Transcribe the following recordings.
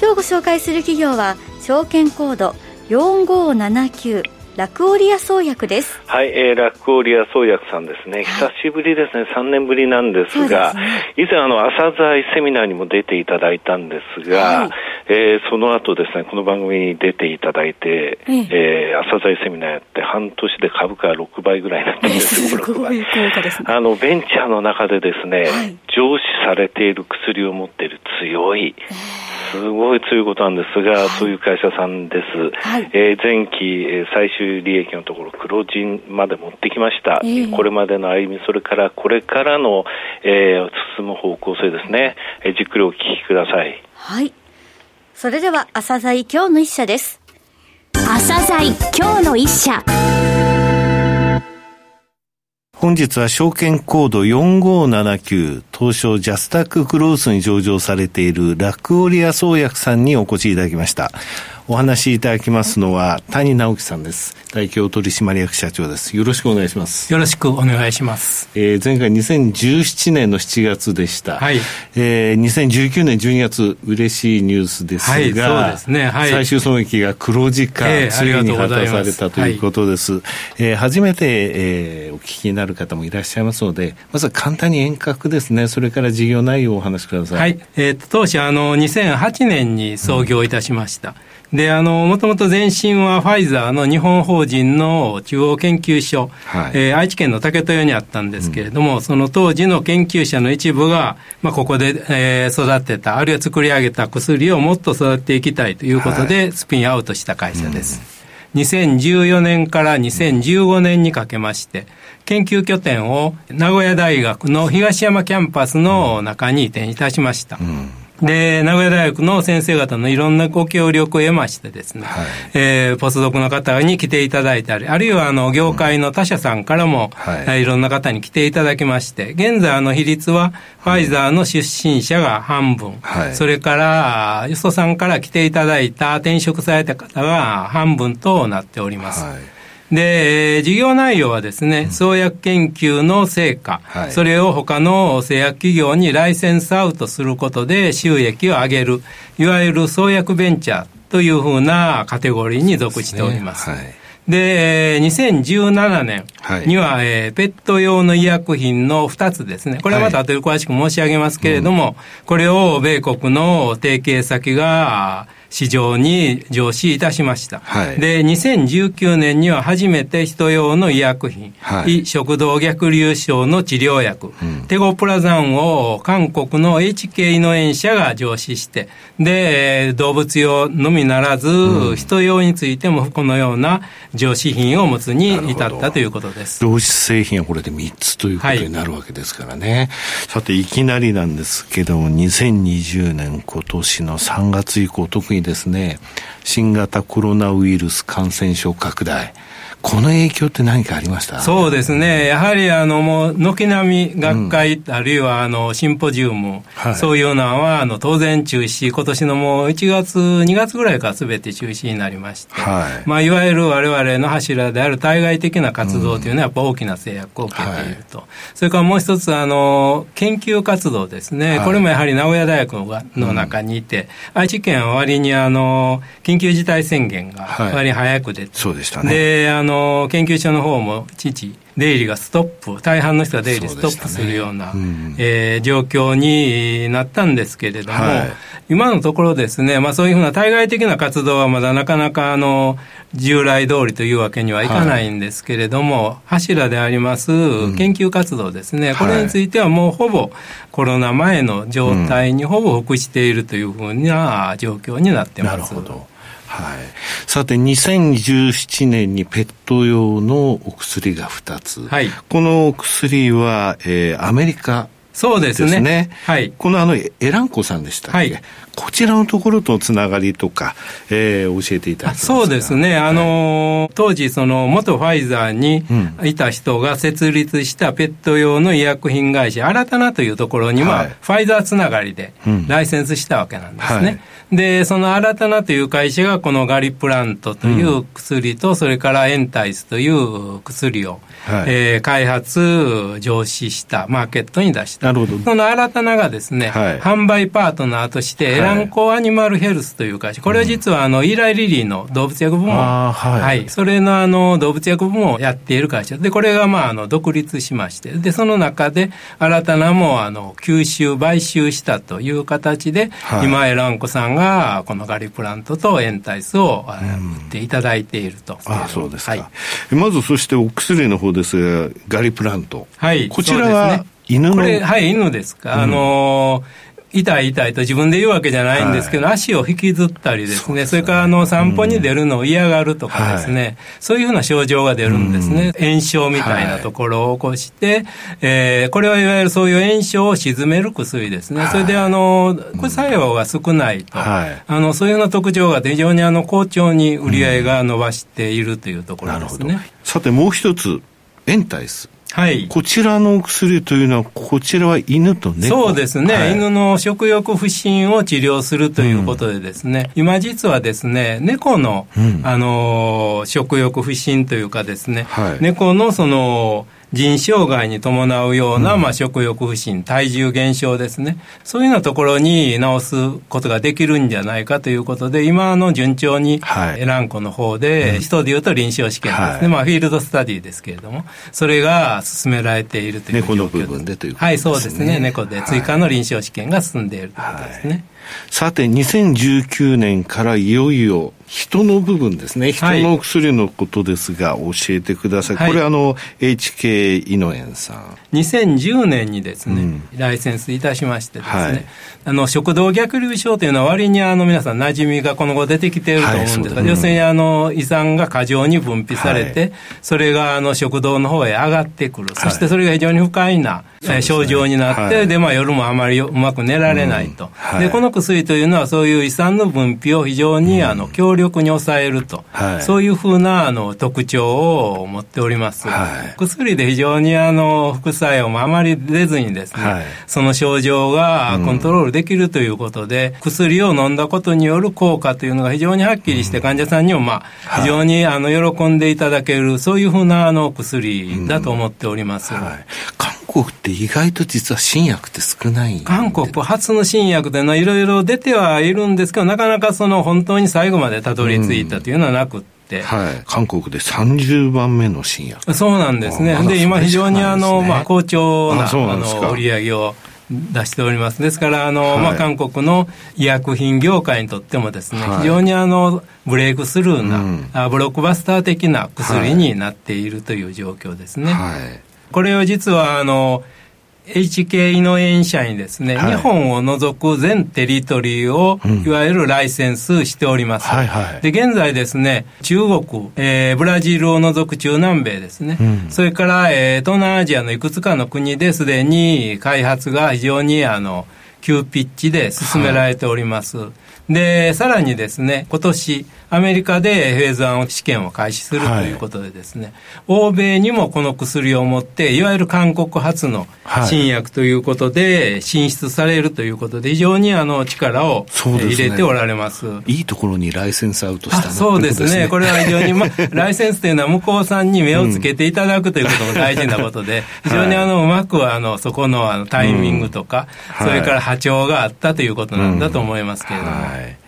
今日ご紹介する企業は証券コード4579ラクオリア創薬です。はい、えー、ラクオリア創薬さんですね。久しぶりですね。3年ぶりなんですが、すね、以前あの、朝鮮セミナーにも出ていただいたんですが、はい、えー、その後ですね、この番組に出ていただいて、えー、えー、朝鮮セミナーやって半年で株価が6倍ぐらいになったんですよ、すごい効果ですね。あの、ベンチャーの中でですね、はい、上司されている薬を持っている強い、えーすごい強いことなんですが、はい、そういう会社さんです。はい、えー、前期、えー、最終利益のところ、黒字まで持ってきました。えー、これまでの歩み、それからこれからの、えー、進む方向性ですね。えー、じっくりお聞きください。はい。それでは、朝鮮今日の一社です。朝鮮今日の一社。本日は証券コード4579東証ジャスタッククロースに上場されているラクオリア創薬さんにお越しいただきました。お話しいただきますのは谷直樹さんです。代表取締役社長です。よろしくお願いします。よろしくお願いします。えー、前回2017年の7月でした。はい。えー、2019年12月、嬉しいニュースですが、はい、そうですね。はい。最終損益が黒字化、えー、ついに果たされたということです。はい、えー、初めて、えー、お聞きになる方もいらっしゃいますので、まずは簡単に遠隔ですね。それから事業内容をお話しください。はい。えー、当社、あの、2008年に創業いたしました。うんで、あの、もともと前身はファイザーの日本法人の中央研究所、はい、えー、愛知県の竹豊にあったんですけれども、うん、その当時の研究者の一部が、まあ、ここで、えー、育てた、あるいは作り上げた薬をもっと育てていきたいということで、スピンアウトした会社です。うん、2014年から2015年にかけまして、研究拠点を名古屋大学の東山キャンパスの中に移転いたしました。うんで、名古屋大学の先生方のいろんなご協力を得ましてですね、はい、えー、ポスドクの方に来ていただいたり、あるいはあの、業界の他社さんからも、うんはい、いろんな方に来ていただきまして、現在あの比率は、ファイザーの出身者が半分、はい、それから、よそさんから来ていただいた転職された方が半分となっております。はいで、事業内容はですね、創薬研究の成果、はい、それを他の製薬企業にライセンスアウトすることで収益を上げる、いわゆる創薬ベンチャーというふうなカテゴリーに属しております。で、2017年には、はい、えー、ペット用の医薬品の2つですね。これはまた後で詳しく申し上げますけれども、はい。うん、これを米国の提携先が市場に上市いたしました。はい、で、2019年には初めて人用の医薬品、はい、食道逆流症の治療薬、うん、テゴプラザンを韓国の HK イノエン社が上市して、で、動物用のみならず、うん、人用についてもこのような上市品を持つに至ったということです。同質製品はこれで3つということになるわけですからね。はい、さて、いきなりなんですけども、2020年今年の3月以降、特にですね、新型コロナウイルス感染症拡大。この影響って何かありました？そうですね。やはり、あの、もう、軒並み学会、うん、あるいは、あの、シンポジウム、はい、そういうのは、あの、当然中止、今年のもう1月、2月ぐらいからすべて中止になりまして、はい。まあ、いわゆる我々の柱である対外的な活動というのは、やっぱ大きな制約を受けていると。はい、それからもう一つ、あの、研究活動ですね。これもやはり名古屋大学の中にいて、うん、愛知県は割に、あの、緊急事態宣言が割に早く出て、そうでしたね。で、あの、の研究所の方も父出入りがストップ大半の人が出入りストップするような、ねうん、えー、状況になったんですけれども、はい、今のところですね、まあ、そういうふうな対外的な活動はまだなかなかあの従来通りというわけにはいかないんですけれども、はい、柱であります研究活動ですね、うん、これについてはもうほぼコロナ前の状態にほぼ服してい。るというふうな状況になってます。なるほどはい。さて、2017年にペット用のお薬が2つ。はい。この薬は、えー、アメリカそうですね。はい。このあの、エランコさんでしたっけ、はい、こちらのところとつながりとか、えー、教えていただけますそうですね。あのー、当時、その、元ファイザーにいた人が設立したペット用の医薬品会社、新たなというところには、ファイザーつながりでライセンスしたわけなんですね。はいで、その新たなという会社がこのガリプラントという薬と、それからエンタイスという薬を、はい、えー、開発、上司した、マーケットに出した。なるほど。その新たながですね、はい、販売パートナーとして、エランコアニマルヘルスという会社、これは実はあの、イーライリリーの動物薬部門、はい、はい、それのあの、動物薬部門をやっている会社。で、これがまあ、あの、独立しまして、で、その中で、新たなもあの、吸収、買収したという形で、今、エランコさんが、このガリプラントとエンタイスを売っていただいていると。あそうですか。はい、まず、そしてお薬の方ですが、ガリプラント。はい。こちらは、犬の、これ、はい、犬ですか？うん、あのー痛い痛いと自分で言うわけじゃないんですけど、はい、足を引きずったりですね、そ、ね、れからあの散歩に出るのを嫌がるとかですね、うんそういうふうな症状が出るんですね。うん、炎症みたいなところを起こして、はい、えー、これはいわゆるそういう炎症を鎮める薬ですね。それであの、副作用が少ないと、あの、そういうような特徴があって非常にあの、好調に売り上げが伸ばしているというところですね。さてもう一つ、エンタイス。はい、こちらの薬というのは、こちらは犬と猫？そうですね、はい、犬の食欲不振を治療するということでですね、うん、今実はですね、猫の、うん、あの食欲不振というかですね、はい、猫のその、腎障害に伴うような、まあ、食欲不振、体重減少ですね。そういうようなところに治すことができるんじゃないかということで、今の順調に、エランコの方で、人でいうと臨床試験ですね。まあ、フィールドスタディですけれども、それが進められているという猫の部分でということですね。はい、そうですね。猫で追加の臨床試験が進んでいるということですね。さて、2019年からいよいよ人の部分ですね、人の薬のことですが、教えてください、はい、これ、あの HK イノエンさん。2010年にですね、うん、ライセンスいたしましてですね、はい、あの食道逆流症というのは、割にあの皆さん、馴染みがこの後出てきていると思うんですが、はい、要するにあの胃酸が過剰に分泌されて、それがあの食道の方へ上がってくる、そしてそれが非常に不快な、ね、症状になって、でまあ、夜もあまりうまく寝られないと。でこの薬というのは、そういう胃酸の分泌を非常に、あの強力に抑えると、はい、そういうふうなあの特徴を持っております。はい、薬で非常にあの副作用もあまり出ずにですね、はい、その症状がコントロールできるということで、うん、薬を飲んだことによる効果というのが非常にはっきりして、患者さんにも、まあ、非常にあの喜んでいただける、そういうふうなあの薬だと思っております。うん、韓国って意外と実は新薬って少ない韓国初の新薬でいろいろ出てはいるんですけど、なかなかその本当に最後までたどり着いたというのはなくて、はい、韓国で30番目の新薬。そうなんですね、で今、非常にあの、まあ、好調なあの売り上げを出しております。ですから、あの、はい、まあ、韓国の医薬品業界にとってもですね、はい、非常にあの、ブレイクスルーな、うん、ブロックバスター的な薬になっているという状況ですね。はい、これは実は、あの、HK イノエン社にですね、はい、日本を除く全テリトリーを、いわゆるライセンスしております。はいはい、で、現在ですね、中国、えー、ブラジルを除く中南米ですね、うん、それから、えー、東南アジアのいくつかの国ですでに開発が非常に、あの、急ピッチで進められております。はい、で、さらにですね、今年、アメリカでフェーズ1試験を開始するということでですね、はい、欧米にもこの薬を持って、いわゆる韓国発の新薬ということで進出されるということで、非常にあの力を入れておられます。いいところにライセンスアウトしたそうですね。これは非常に、ま、ライセンスというのは向こうさんに目をつけていただくということも大事なことで、非常にあの、うまくあの、そこのあのタイミングとか、それから波長があったということなんだと思いますけれども。はい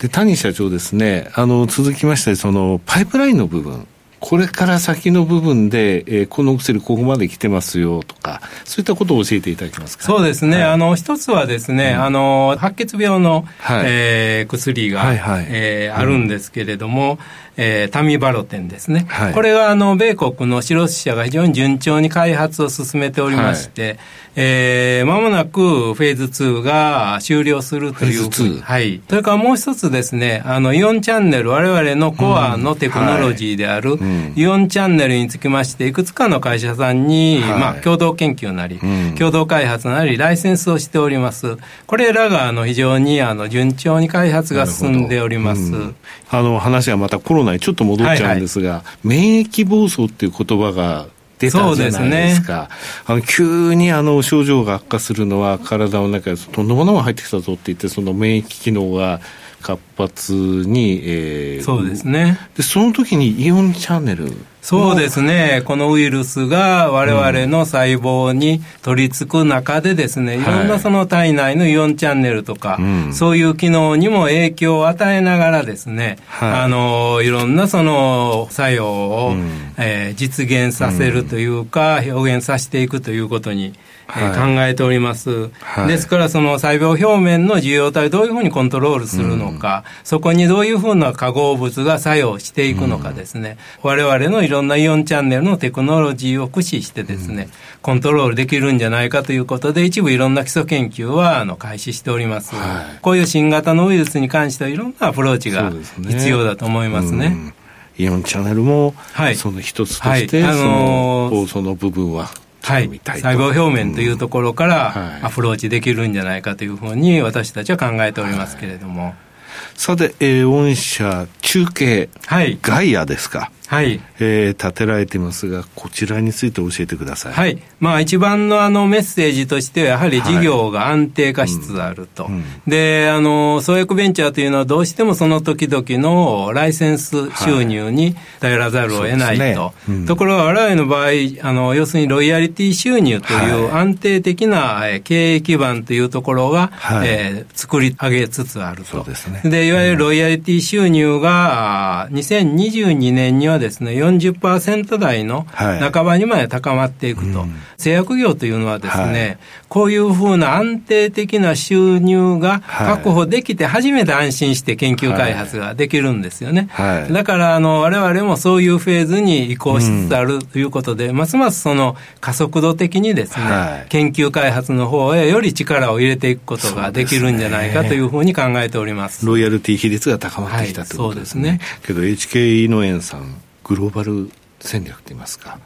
で、谷社長ですね、あの、続きまして、その、パイプラインの部分。これから先の部分で、えー、この薬ここまで来てますよとか、そういったことを教えていただけますか？そうですね。はい、あの、一つはですね、うん、あの、白血病の、はい、えー、薬が、はいはい、えー、あるんですけれども、うん、えー、タミバロテンですね。はい、これは、あの、米国のシロス社が非常に順調に開発を進めておりまして、はいえー、間もなくフェーズ2が終了するという。フェーズ2。はい。それからもう一つですね、あの、イオンチャンネル、我々のコアのテクノロジーである、イオンチャンネルにつきまして、いくつかの会社さんに、はい、まあ、共同研究なり、うん、共同開発なり、ライセンスをしております。これらが、あの、非常に、あの、順調に開発が進んでおります。うん、あの、話はまたコロナにちょっと戻っちゃうんですが、はいはい、免疫暴走っていう言葉が出たじゃないですか。ね、あの急にあの症状が悪化するのは体の中にとんでもないものが入ってきたぞって言って、その免疫機能が活発に、えー、そうですね。で、その時にイオンチャンネル。そうですね。このウイルスが我々の細胞に取り付く中でですね、うん、いろんなその体内のイオンチャンネルとか、はい、そういう機能にも影響を与えながらですね、はい、あの、いろんなその作用を、うん、えー、実現させるというか、表現させていくということにはい、考えております、はい、ですからその細胞表面の受容体をどういうふうにコントロールするのか、うん、そこにどういうふうな化合物が作用していくのかですね、うん、我々のいろんなイオンチャンネルのテクノロジーを駆使してですね、うん、コントロールできるんじゃないかということで一部いろんな基礎研究はあの開始しております、はい、こういう新型のウイルスに関してはいろんなアプローチが必要だと思いますね。イオンチャンネルも、はい、その一つとして、はい、あのー、その部分ははい、細胞表面というところからアプローチできるんじゃないかというふうに私たちは考えておりますけれども。はい、さて、えー、御社中継、はい、ガイアですか？はい。えー、立てられていますが、こちらについて教えてください。はい。まあ、一番のあのメッセージとしては、やはり事業が安定化しつつあると。はいうんで、あの、創薬ベンチャーというのはどうしてもその時々のライセンス収入に頼らざるを得ないと。はいねうん、ところが、我々の場合、あの、要するにロイヤリティ収入という安定的な経営基盤というところが、はい、えー、作り上げつつあると。そうですね。で、いわゆるロイヤリティ収入が、2022年にはですね、40%台の半ばにまで高まっていくと。はいうん、製薬業というのはですね、はい、こういうふうな安定的な収入が確保できて初めて安心して研究開発ができるんですよね。はい、だから、あの、我々もそういうフェーズに移行しつつあるということで、うん、ますますその加速度的にですね、研究開発の方へより力を入れていくことができるんじゃないかというふうに考えております。ロイヤルティ比率が高まってきたということですね。はい、そうですね。けど HK イノエンさんグローバル戦略といいますか、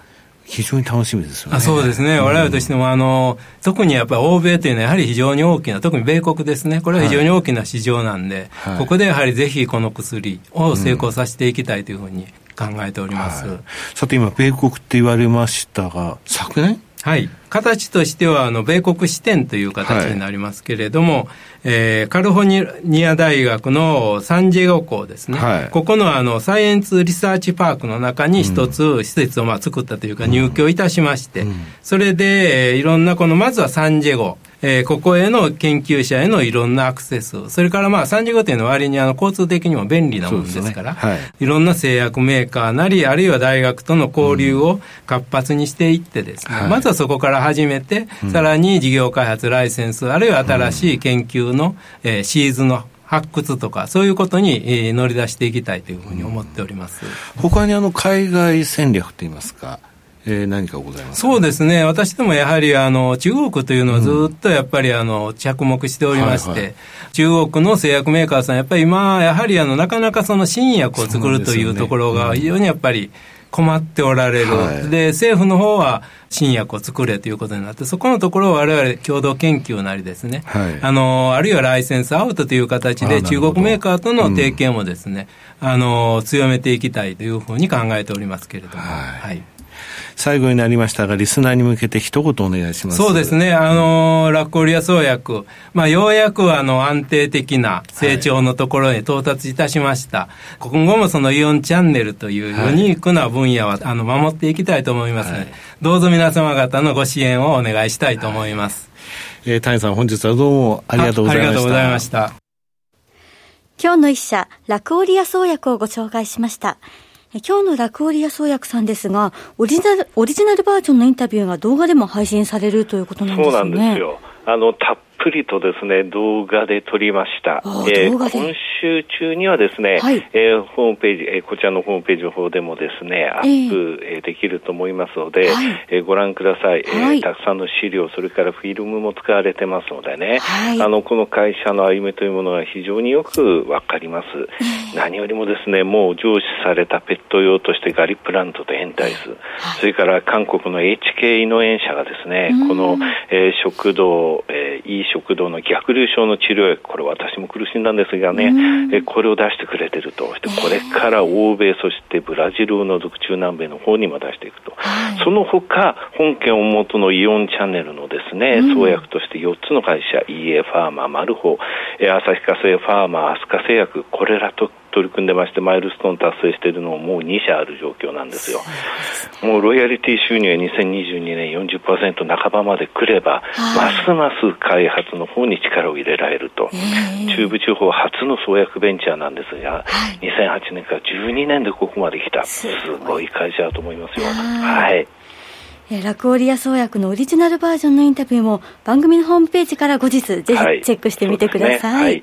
非常に楽しみですよね。そうですね。我々としても、あの、特にやっぱり欧米というのはやはり非常に大きな、特に米国ですね。これは非常に大きな市場なんで、はい、ここでやはりぜひこの薬を成功させていきたいというふうに考えております。はい、さて今、米国って言われましたが、昨年？はい。形としては、あの、米国支店という形になりますけれども、はい、えー、カリフォルニア大学のサンディエゴ校ですね。はい、ここのあの、サイエンスリサーチパークの中に一つ施設をまあ作ったというか入居いたしまして、うん、それで、えー、いろんなこの、まずはサンディエゴ、えー、ここへの研究者へのいろんなアクセス、それからまあ35点の割にあの交通的にも便利なものですから、ね。はい、いろんな製薬メーカーなり、あるいは大学との交流を活発にしていってですね、うん、まずはそこから始めて、さらに事業開発ライセンス、あるいは新しい研究の、えー、シーズンの発掘とか、そういうことに、えー、乗り出していきたいというふうに思っております。他にあの海外戦略といいますか、えー、何かございますそうですね、私どもやはりあの中国というのはずっとやっぱりあの着目しておりまして、はいはい、中国の製薬メーカーさん、やっぱり今、やはりあのなかなかその新薬を作るというところが非常にやっぱり困っておられる、はい、で政府の方は新薬を作れということになって、そこのところを我々共同研究なりですね、はい、あのあるいはライセンスアウトという形で、中国メーカーとの提携もですね、うん、あの強めていきたいというふうに考えておりますけれども。はい、はい最後になりましたが、リスナーに向けて一言お願いします。そうですね。あの、ラッコリア創薬、まあ、ようやくあの、安定的な成長のところに到達いたしました。はい、今後もそのイオンチャンネルというユニークな分野は、あの、守っていきたいと思いますので、はい、どうぞ皆様方のご支援をお願いしたいと思います。はい、えー、谷さん、本日はどうもありがとうございました。ありがとうございました。今日の一社、ラクオリア創薬をご紹介しました。今日のラクオリア創薬さんですが、オリジナル、オリジナルバージョンのインタビューが動画でも配信されるということなんですね。そうなんですよ。あの、たっぷりとですね、動画で撮りました。えー、今週中にはですね、はい、えー、ホームページ、えー、こちらのホームページの方でもですね、アップ、えー、できると思いますので、はい、えー、ご覧ください、はい、えー。たくさんの資料、それからフィルムも使われてますのでね、はい、あの、この会社の歩みというものが非常によくわかります。何よりもですね、もう上司されたペット用としてガリプラントとエンタイス、それから韓国の HK イノエン社がですね、この、えー、食道、えー、いい食道の逆流症の治療薬、これ私も苦しんだんですがね、えー、これを出してくれてると。してこれから欧米、そしてブラジルを除く中南米の方にも出していくと。その他、本件を元のイオンチャンネルのですね、創薬として4つの会社、EA ファーマー、マルホ、旭化成ファーマー、アスカ製薬、これらと取り組んでまして、マイルストーン達成しているのももう2社ある状況なんですよ。もうロイヤリティ収入は2022年40%半ばまでくれば、ますます開発の方に力を入れられると、中部地方初の創薬ベンチャーなんですが、2008年から12年でここまで来た、すごい。会社だと思いますよ。はい。ラクオリア創薬のオリジナルバージョンのインタビューも番組のホームページから後日ぜひチェックしてみてください。はい、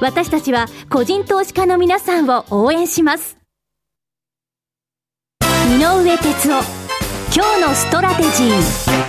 私たちは個人投資家の皆さんを応援します。井上哲夫今日のストラテジー。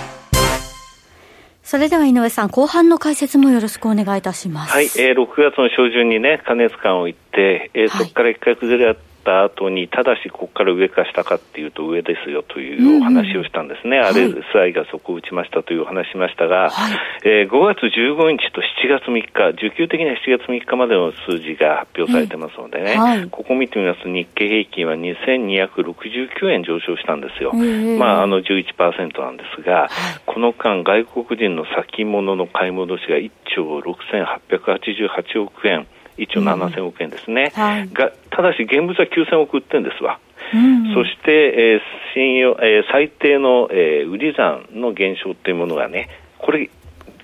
それでは井上さん、後半の解説もよろしくお願いいたします。はい、えー、6月の初旬にね、加熱感を言って、えー、そこから一回崩れった後に、ただしここから上か下かっていうと上ですよというお話をしたんですね。うんうん、RSI がそこを打ちましたというお話しましたが、はい、えー、5月15日と7月3日、需給的には7月3日までの数字が発表されてますのでね、はい、ここ見てみますと日経平均は2269円上昇したんですよ。まあ、あの11%なんですが、はい、この間外国人の先物の買い戻しが1兆6888億円。1兆7000億円ですね、うん。はい、がただし現物は9000億売ってるんですわ。うん、そして、えー信用えー、最低の、えー、売り算の減少というものがね、これ、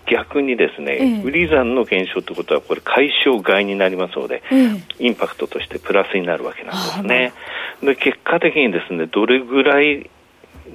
逆にですね、えー、売り算の減少ということは、これ、解消外になりますので、えー、インパクトとしてプラスになるわけなんですね。で結果的にですね、どれぐらい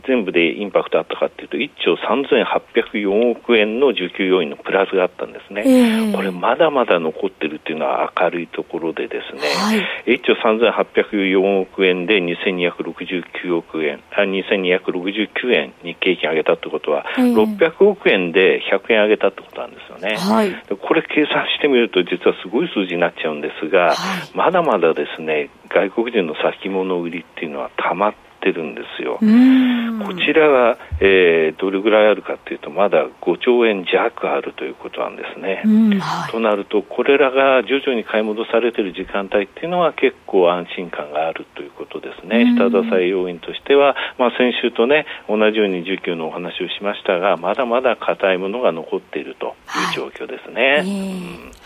全部でインパクトあったかというと、1兆3804億円の需給要因のプラスがあったんですね、えー、これ、まだまだ残ってるっていうのは明るいところで、ですね、はい、1兆3804億円で2269億円、あ2269円日経平均上げたってことは、えー、600億円で100円上げたってことなんですよね、はい、これ、計算してみると、実はすごい数字になっちゃうんですが、はい、まだまだですね外国人の先物売りっていうのはたまってってるんですよ。こちらが、えー、どれぐらいあるかというと、まだ5兆円弱あるということなんですね。はい、となると、これらが徐々に買い戻されている時間帯っていうのは結構安心感があるということですね。下支え要因としては、まあ、先週とね、同じように需給のお話をしましたが、まだまだ硬いものが残っているという状況ですね。はい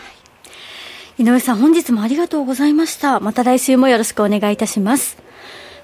井上さん、本日もありがとうございました。また来週もよろしくお願いいたします。